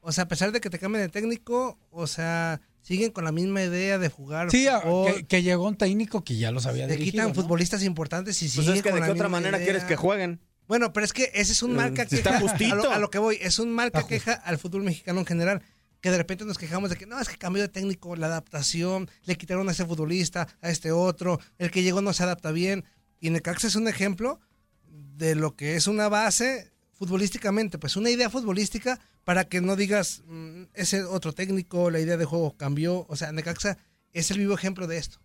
O sea, a pesar de que te cambien de técnico, o sea, siguen con la misma idea de jugar. Sí, a- fútbol. que, que llegó un técnico que ya los había Te dirigido. quitan ¿no? futbolistas importantes y Pues siguen es que con de la qué otra manera idea. quieres que jueguen. Bueno, pero es que ese es un marca Eh, que está a lo- justito. A, lo, que voy, es un marca queja al fútbol mexicano en general. Que de repente nos quejamos de que no, es que cambió de técnico, la adaptación, le quitaron a ese futbolista, a este otro, el que llegó no se adapta bien. Y Necaxa es un ejemplo de lo que es una base futbolísticamente, pues una idea futbolística para que no digas "Mm, ese otro técnico, la idea de juego cambió. O sea, Necaxa es el vivo ejemplo de esto.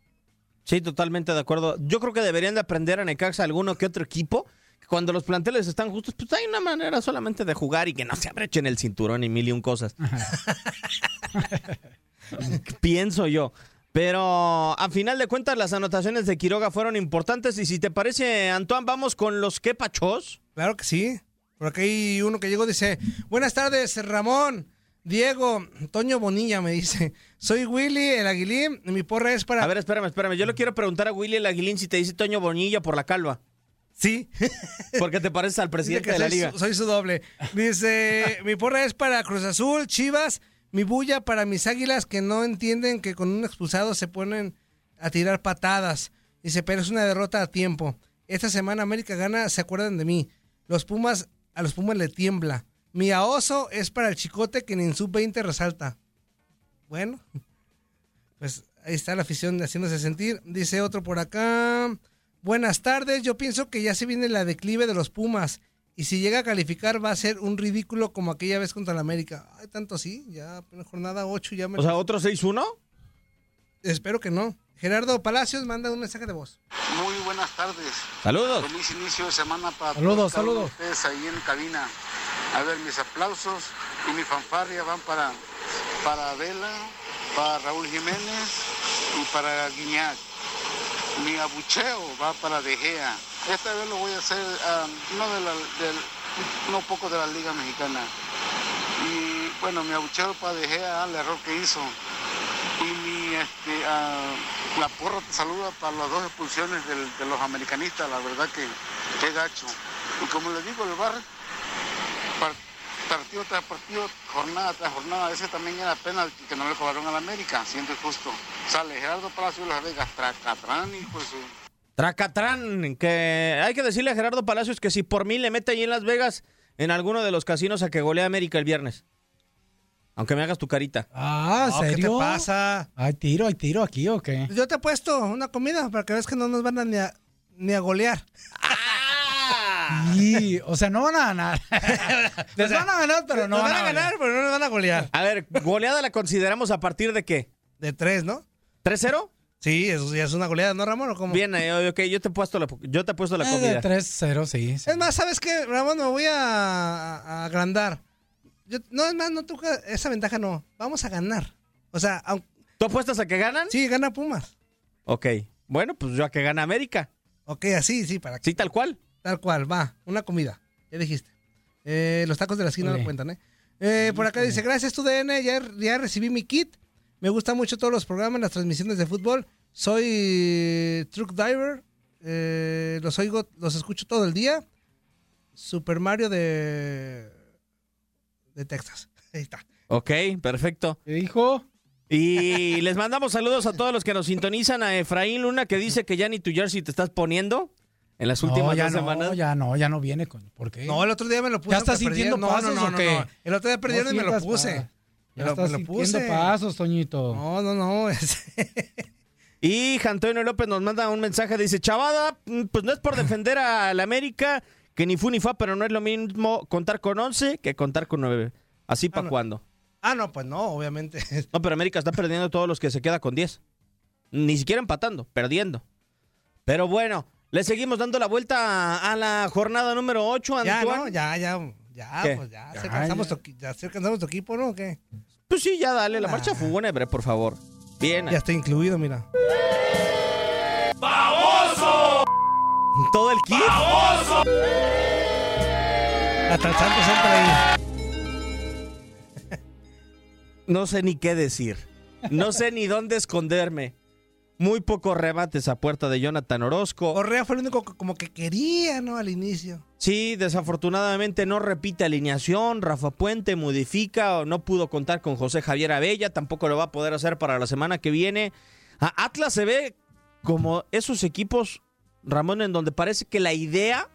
Sí, totalmente de acuerdo. Yo creo que deberían de aprender a Necaxa alguno que otro equipo. que Cuando los planteles están justos, pues hay una manera solamente de jugar y que no se abrechen el cinturón y mil y un cosas. Pienso yo. Pero a final de cuentas las anotaciones de Quiroga fueron importantes y si te parece, Antoine, vamos con los que pachos. Claro que sí. Por aquí hay uno que llegó dice, buenas tardes, Ramón, Diego, Toño Bonilla me dice, soy Willy el Aguilín, mi porra es para... A ver, espérame, espérame. Yo le quiero preguntar a Willy el Aguilín si te dice Toño Bonilla por la calva. Sí. Porque te pareces al presidente de la soy, liga. Soy su doble. Dice, mi porra es para Cruz Azul, Chivas, mi bulla para mis águilas que no entienden que con un expulsado se ponen a tirar patadas. Dice, pero es una derrota a tiempo. Esta semana América gana, se acuerdan de mí. Los Pumas, a los Pumas le tiembla. Mi aoso es para el chicote que en sub-20 resalta. Bueno, pues ahí está la afición haciéndose sentir. Dice otro por acá. Buenas tardes, yo pienso que ya se viene la declive de los Pumas. Y si llega a calificar va a ser un ridículo como aquella vez contra la América. Ay, tanto sí, ya jornada 8 ya me... O sea, ¿otro 6-1? Espero que no. Gerardo Palacios manda un mensaje de voz. Muy buenas tardes. Saludos. Feliz inicio de semana para Saludos, uno saludos. ustedes ahí en cabina. A ver, mis aplausos y mi fanfarria van para, para Adela, para Raúl Jiménez y para Guiñac. Mi abucheo va para De Gea. Esta vez lo voy a hacer, ah, no, de la, del, no poco de la Liga Mexicana. Y bueno, mi abucheo para De Gea, el error que hizo. Y mi, este, ah, la porra te saluda para las dos expulsiones de los americanistas, la verdad que qué gacho. Y como les digo, el bar, par- partido tras partido, jornada tras jornada, ese también era penalti que no le cobraron a la América, siendo injusto. Sale Gerardo Palacio de Las Vegas, Tracatrán, hijo de su... Tracatrán, que hay que decirle a Gerardo Palacios que si por mí le mete ahí en Las Vegas, en alguno de los casinos a que golea América el viernes. Aunque me hagas tu carita. Ah, No, ¿qué te ¿serio? pasa? ¿Hay tiro, hay tiro aquí o qué? Yo te he puesto una comida para que veas que no nos van a ni a, ni a golear. Sí, o sea, no van a ganar. Les van a ganar, pero no nos van, van a ganar, pero no nos van a golear. A ver, goleada la consideramos a partir de qué? De tres, ¿no? ¿3-0? Sí, eso ya es una goleada, ¿no, Ramón? ¿O cómo? Bien, eh, ok, yo te he puesto la, yo te he puesto la Eh, de comida. 3-0, sí. sí. Es más, ¿sabes qué, Ramón? Me voy a, a agrandar. Yo- no, es más, no toca esa ventaja, no. Vamos a ganar. O sea, aun- ¿Tú apuestas a que ganan? sí, gana Pumas. Ok. Bueno, pues yo a que gana América. Ok, así, sí, para que. Sí, tal cual. Tal cual, va. Una comida. Ya dijiste. Eh, los tacos de la esquina no Ole. cuentan, ¿eh? Eh, Por acá dice, gracias tu DN, ya, ya recibí mi kit. Me gustan mucho todos los programas, las transmisiones de fútbol. Soy eh, truck diver. eh, los oigo, los escucho todo el día. Super Mario de de Texas. Ahí está. Ok, perfecto. ¿Qué dijo? Y les mandamos saludos a todos los que nos sintonizan. A Efraín Luna que dice que ya ni tu jersey te estás poniendo en las últimas no, ya dos no, semanas. ya no, ya no viene con. ¿Por qué? No, el otro día me lo puse. ¿Ya estás sintiendo perdieron. pasos no, no, o no, qué? no. El otro día perdieron y me lo puse. pa- Me Ya lo, estás me lo sintiendo pasos, Toñito. No, no, no. Y Antonio López nos manda un mensaje, dice, Chavada, mm, pues no es por defender a la América, que ni fu ni fa, pero no es lo mismo contar con 11 que contar con 9. Así para no. cuándo. Ah, no, pues no, obviamente. No, pero América está perdiendo todos los que se queda con 10. Ni siquiera empatando, perdiendo. Pero bueno, le seguimos dando la vuelta a, la jornada número 8, Ya, Antoine. no, ya, ya, ya, ¿Qué? pues ya. Ya, se cansamos ya. tu, equi- ya se cansamos tu equipo, ¿no? ¿O qué? Pues sí, ya dale, la Ah. marcha fúnebre, por favor. Bien. Ya está incluido, mira. Todo el kit. Hasta el entra ahí. No sé ni qué decir. No sé ni dónde esconderme. Muy pocos remates a puerta de Jonathan Orozco. Correa fue el único que como que quería, ¿no? Al inicio. Sí, desafortunadamente no repite alineación. Rafa Puente modifica o no pudo contar con José Javier Abella. Tampoco lo va a poder hacer para la semana que viene. A Atlas se ve como esos equipos, Ramón, en donde parece que la idea,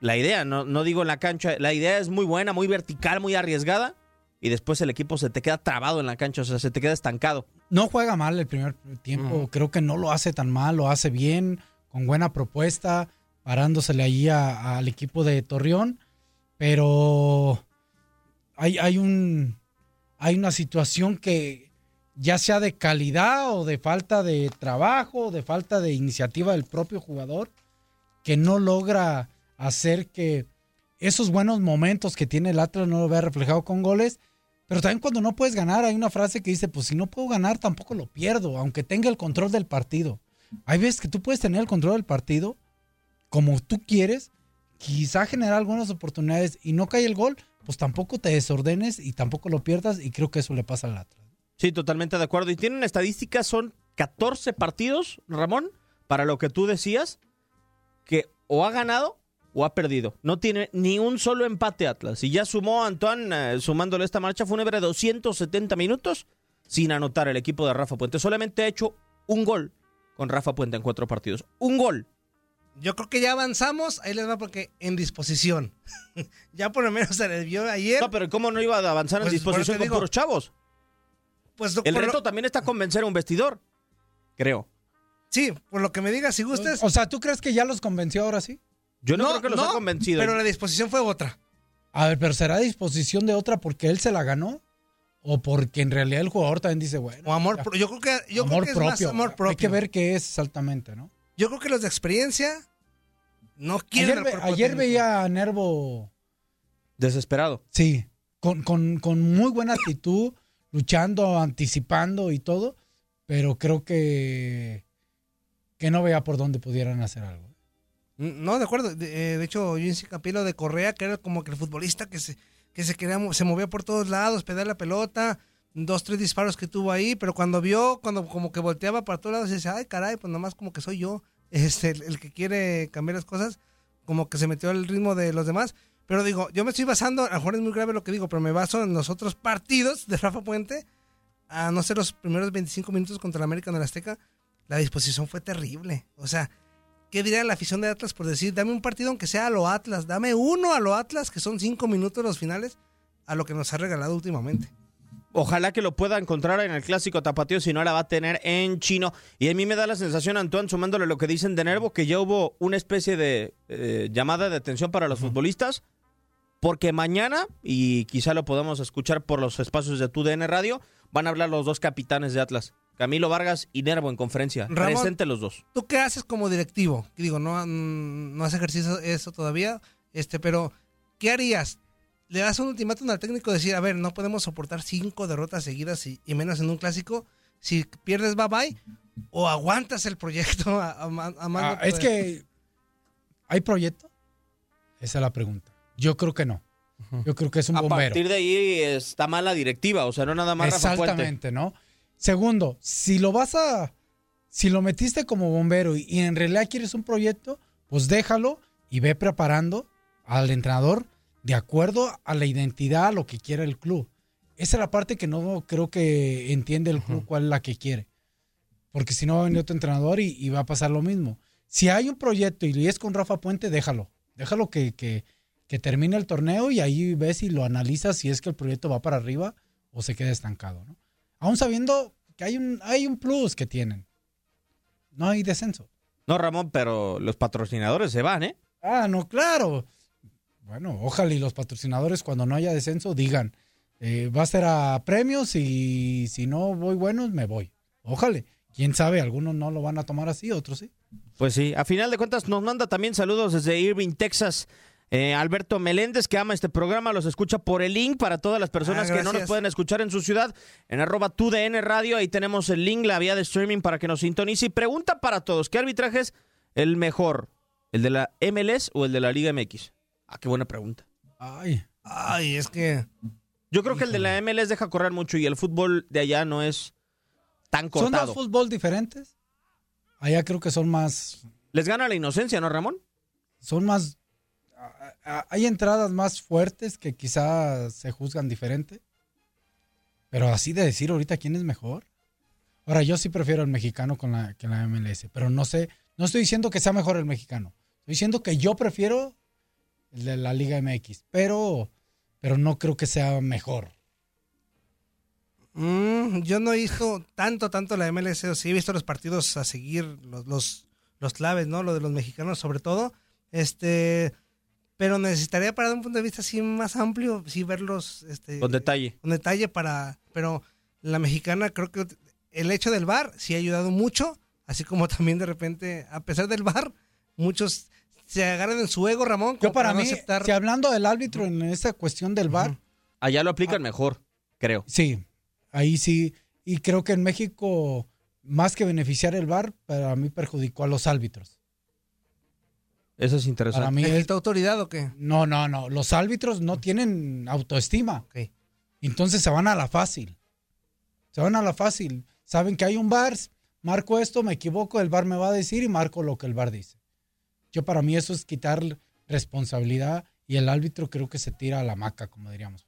la idea, no, no digo en la cancha, la idea es muy buena, muy vertical, muy arriesgada. Y después el equipo se te queda trabado en la cancha, o sea, se te queda estancado. No juega mal el primer tiempo. Creo que no lo hace tan mal, lo hace bien, con buena propuesta, parándosele ahí a- al equipo de Torreón. Pero hay, hay un hay una situación que, ya sea de calidad o de falta de trabajo, de falta de iniciativa del propio jugador, que no logra hacer que esos buenos momentos que tiene el Atlas no lo vea reflejado con goles. Pero también cuando no puedes ganar, hay una frase que dice, pues si no puedo ganar, tampoco lo pierdo, aunque tenga el control del partido. Hay veces que tú puedes tener el control del partido como tú quieres, quizá generar algunas oportunidades y no cae el gol, pues tampoco te desordenes y tampoco lo pierdas y creo que eso le pasa al Atlas. Sí, totalmente de acuerdo. Y tienen estadísticas, son 14 partidos, Ramón, para lo que tú decías, que o ha ganado o ha perdido. No tiene ni un solo empate Atlas. Y ya sumó Antoine, eh, sumándole esta marcha, de 270 minutos sin anotar el equipo de Rafa Puente. Solamente ha hecho un gol con Rafa Puente en cuatro partidos. Un gol. Yo creo que ya avanzamos. Ahí les va porque en disposición. ya por lo menos se les vio ayer. No, pero ¿cómo no iba a avanzar en Pues, disposición con digo. puros chavos? Pues, El lo- reto también está convencer a un vestidor, creo. Sí, por lo que me digas, si gustes. O sea, ¿tú crees que ya los convenció ahora sí? Yo no, creo que los ha convencido. Pero la disposición fue otra. A ver, pero ¿será disposición de otra porque él se la ganó? ¿O porque en realidad el jugador también dice, bueno. O amor, ya. pro- yo creo que, yo creo que es propio. más amor propio. Hay que ver qué es exactamente, ¿no? Yo creo que los de experiencia no quieren Ayer, al ayer veía a Nervo, Desesperado. sí, con, con- con muy buena actitud, luchando, anticipando y todo, pero creo que, que no veía por dónde pudieran hacer algo. Mm, No, de acuerdo. De, eh, hecho, hice capítulo de Correa, que era como que el futbolista que se, que se quería, se movía por todos lados, pedía la pelota, dos, tres disparos que tuvo ahí, pero cuando vio, cuando como que volteaba para todos lados, dice, ay, caray, pues nomás como que soy yo, este, el, el que quiere cambiar las cosas, como que se metió al ritmo de los demás. Pero digo, yo me estoy basando, a lo mejor es muy grave lo que digo, pero me baso en los otros partidos de Rafa Puente, a no ser los primeros 25 minutos contra el América en el Azteca, la disposición fue terrible. O sea, ¿qué diría la afición de Atlas por decir, dame un partido aunque sea a lo Atlas, dame uno a lo Atlas, que son cinco minutos los finales, a lo que nos ha regalado últimamente? Ojalá que lo pueda encontrar en el clásico tapatío, si no la va a tener en chino. Y a mí me da la sensación, Antoine, sumándole lo que dicen de Nervo, que ya hubo una especie de eh, llamada de atención para los futbolistas, porque mañana, y quizá lo podamos escuchar por los espacios de TUDN Radio, van a hablar los dos capitanes de Atlas, Camilo Vargas y Nervo en conferencia. Ramón. Presente los dos. ¿Tú qué haces como directivo? Digo, no, mm, no has ejercido eso todavía, este, pero ¿qué harías? ¿Le das un ultimátum al técnico de decir, a ver, no podemos soportar cinco derrotas seguidas y, y menos en un clásico? Si pierdes, bye bye. ¿O aguantas el proyecto a, a Ah, es que, ¿hay proyecto? Esa es la pregunta. Yo creo que no. Yo creo que es un A bombero. partir de ahí está mala directiva, o sea, no nada más Rafa. Exactamente, ¿no? Segundo, si lo vas a. Si lo metiste como bombero y, y en realidad quieres un proyecto, pues déjalo y ve preparando al entrenador de acuerdo a la identidad, a lo que quiera el club. Esa es la parte que no creo que entiende el club cuál es la que quiere. Porque si no va a venir otro entrenador y, y va a pasar lo mismo. Si hay un proyecto y es con Rafa Puente, déjalo. Déjalo que, que, que termine el torneo y ahí ves y lo analizas si es que el proyecto va para arriba o se queda estancado, ¿no? Aún sabiendo que hay un, hay un plus que tienen. No hay descenso. No, Ramón, pero los patrocinadores se van, ¿eh? Ah, no, claro. Bueno, ojalá y los patrocinadores cuando no haya descenso digan, eh, va a ser a premios y si no voy buenos, me voy. Ojalá. Quién sabe, algunos no lo van a tomar así, otros sí. Pues sí, a final de cuentas nos manda también saludos desde Irving, Texas. Eh, Alberto Meléndez, que ama este programa, los escucha por el link para todas las personas Ah, que no nos pueden escuchar en su ciudad. En arroba TUDN Radio, ahí tenemos el link, la vía de streaming para que nos sintonice. Y pregunta para todos, ¿qué arbitraje es el mejor? ¿El de la MLS o el de la Liga MX? Ah, qué buena pregunta. Ay. Ay, es que... Yo creo que el de la MLS deja correr mucho y el fútbol de allá no es tan ¿Son cortado. dos fútbol diferentes? Allá creo que son más... Les gana la inocencia, ¿no, Ramón? Son más... Hay entradas más fuertes que quizás se juzgan diferente. Pero así de decir ahorita quién es mejor. Ahora, yo sí prefiero el mexicano con la, que la MLS, pero no sé, no estoy diciendo que sea mejor el mexicano. Estoy diciendo que yo prefiero el de la Liga MX, pero, pero no creo que sea mejor. Mm, yo no he visto tanto, tanto la MLS, sí he visto los partidos a seguir, los, los, los claves, ¿no? Lo de los mexicanos sobre todo. Este, pero necesitaría para dar un punto de vista así más amplio, sí verlos este, Con detalle. con detalle para, pero la mexicana creo que el hecho del VAR sí ha ayudado mucho, así como también de repente, a pesar del VAR, muchos se agarran en su ego, Ramón. Yo para no mí, aceptar- si hablando del árbitro en esta cuestión del VAR, Allá lo Ah. aplican mejor, creo. sí, ahí sí. Y creo que en México, más que beneficiar el VAR, para mí perjudicó a los árbitros. Eso es interesante. Para mí ¿Le es- quita autoridad o qué? No, no, no. Los árbitros no tienen autoestima. Entonces se van a la fácil. Se van a la fácil. Saben que hay un bar, marco esto, me equivoco, el bar me va a decir y marco lo que el bar dice. Yo para mí eso es quitar responsabilidad y el árbitro creo que se tira a la maca, como diríamos.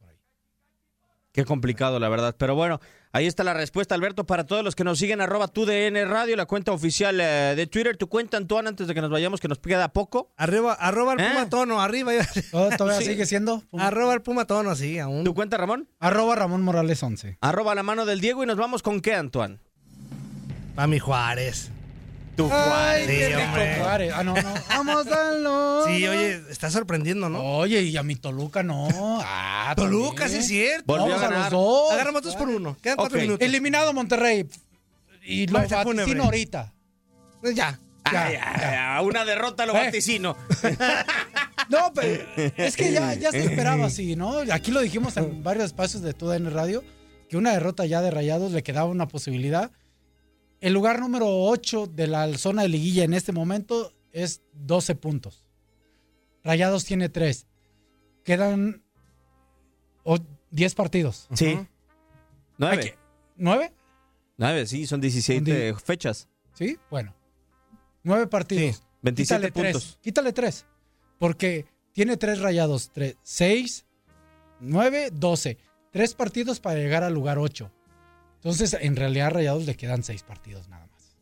Qué complicado, la verdad. Pero bueno, ahí está la respuesta, Alberto, para todos los que nos siguen, arroba tu DN Radio, la cuenta oficial eh, de Twitter. Tu cuenta, Antoine, antes de que nos vayamos, que nos queda poco. Arriba, arroba el ¿Eh? Puma Tono, arriba. ¿Todavía Sí. sigue siendo? Arroba el Puma Tono, sí, aún. ¿Tu cuenta, Ramón? Arroba Ramón Morales 11. Arroba la mano del Diego y nos vamos con qué, Antoine. Pa' mi Juárez. Tu Ay, Sí, hombre. Juárez. Ah, no, no. Vamos norte. Sí, oye, está sorprendiendo, ¿no? Oye, y a mi Toluca no. Ah, Toluca, sí es cierto. Vamos a, los dos. Agarramos dos por uno. Quedan cuatro Ok. minutos. Eliminado Monterrey. Y lo Marcha fúnebre. vaticino ahorita. Pues ya. Ya, Ay, ya. ay, ay, una derrota lo Eh. vaticino. No, pero es que ya, ya se esperaba así, ¿no? Aquí lo dijimos en varios espacios de toda en radio, que una derrota ya de Rayados le quedaba una posibilidad. El lugar número 8 de la zona de liguilla en este momento es 12 puntos. Rayados tiene 3. Quedan o- 10 partidos. Sí. Nueve. ¿Nueve? Nueve, sí, son 17 fechas. ¿Sí? Bueno. Nueve partidos. 27 Quítale tres, puntos. Quítale tres. Porque tiene tres rayados. Tres, seis, nueve, doce. Tres partidos para llegar al lugar ocho. Entonces, en realidad, a rayados le quedan seis partidos nada más.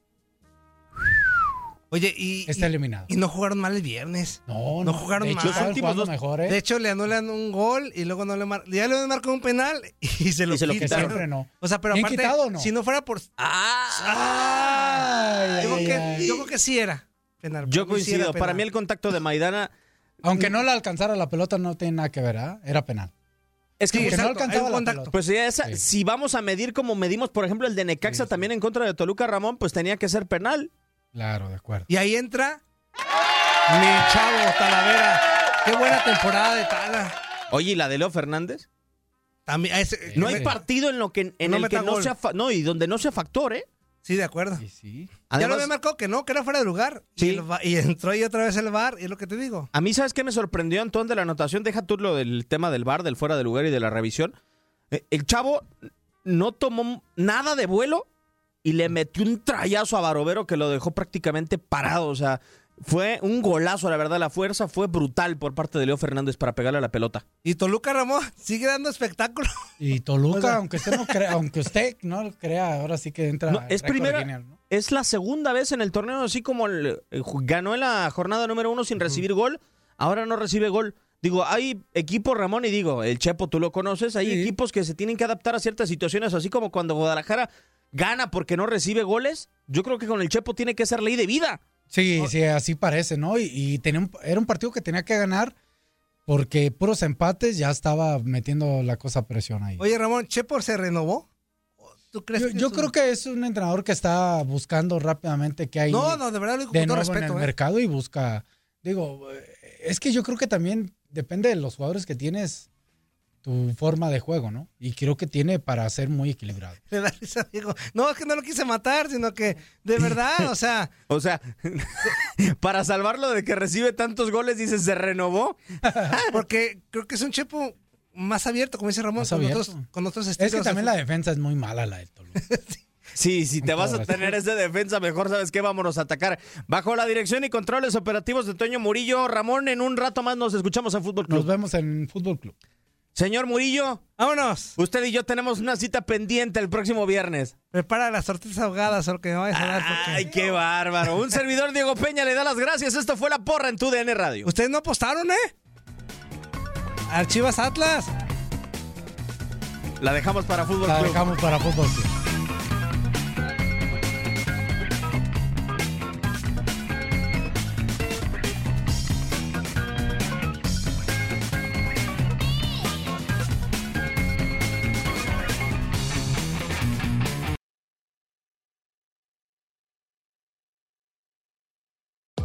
Oye, y. Está y- eliminado. Y no jugaron mal el viernes. No, No jugaron de hecho, mal. jugando mejor, ¿eh? De hecho, le anulan un gol y luego no le mar... Ya le marcó un penal y se lo Y se lo quitan. quitaron. Siempre no. O sea, pero ¿Bien aparte, quitado o no? si no fuera por... Ay, yo, ay, creo que, ay. yo creo que sí era penal. Yo sí coincido. Para mí el contacto de Maidana... Aunque no le alcanzara la pelota, no tiene nada que ver, ¿ah? Era penal. Es que Sí, pues, no exacto, alcanzaba la pelota. Pues ya esa, si vamos a medir como medimos, por ejemplo, el de Necaxa también en contra de Toluca Ramón, pues tenía que ser penal. Claro, de acuerdo. Y ahí entra mi chavo Talavera. Qué buena temporada de Tala. Oye, ¿y la de Leo Fernández? También, No hay partido en lo que en No el que no gol. sea no y donde no sea factor, ¿eh? Sí, de acuerdo. sí. ya lo había marcado que no, que era fuera de lugar. Sí. Y, el y entró ahí otra vez el bar, y es lo que te digo. A mí, ¿sabes qué me sorprendió, Antón, de la anotación? Deja tú lo del tema del bar, del fuera de lugar y de la revisión. Eh, El chavo no tomó nada de vuelo y le metió un trayazo a Barovero que lo dejó prácticamente parado. O sea, fue un golazo, la verdad. La fuerza fue brutal por parte de Leo Fernández para pegarle a la pelota. Y Toluca Ramón sigue dando espectáculo. Y Toluca, O sea- aunque usted no crea, aunque usted no lo crea, ahora sí que entra. No, es primera, genial, ¿no? es la segunda vez en el torneo, así como el- eh, ganó en la jornada número uno sin recibir gol, ahora no recibe gol. Digo, hay equipos, Ramón, y digo, el Chepo, tú lo conoces, hay Sí. equipos que se tienen que adaptar a ciertas situaciones, así como cuando Guadalajara gana porque no recibe goles. Yo creo que con el Chepo tiene que ser ley de vida. Sí, sí, así parece, ¿no? Y, y tenía un- era un partido que tenía que ganar porque puros empates ya estaba metiendo la cosa a presión ahí. Oye, Ramón, ¿Chepo se renovó? ¿Tú crees yo que yo un- creo que es un entrenador que está buscando rápidamente que hay No, no, de verdad lo digo de nuevo en respeto. el ¿eh? mercado y busca. Digo, es que yo creo que también depende de los jugadores que tienes tu forma de juego, ¿no? Y creo que tiene para ser muy equilibrado. Le da risa, digo. No, es que no lo quise matar, sino que de verdad, o sea, O sea, para salvarlo de que recibe tantos goles, dices, se renovó. porque creo que es un Chepo más abierto, como dice Ramón, Más con abierto. otros, con otros estilos. Es que también la defensa es muy mala la del Toluca. Sí, si te vas a tener ese defensa, mejor sabes que vámonos a atacar. Bajo la dirección y controles operativos de Toño Murillo, Ramón, en un rato más nos escuchamos en Fútbol Club. Nos vemos en Fútbol Club. Señor Murillo, Vámonos. usted y yo tenemos una cita pendiente el próximo viernes. Prepara las tortillas ahogadas o lo que me vayas a dar. porque- Ay, qué bárbaro. Un servidor Diego Peña le da las gracias. Esto fue La Porra en tu DN Radio. Ustedes no apostaron, ¿eh? Archivas Atlas. La dejamos para Fútbol La Club. dejamos para Fútbol Club.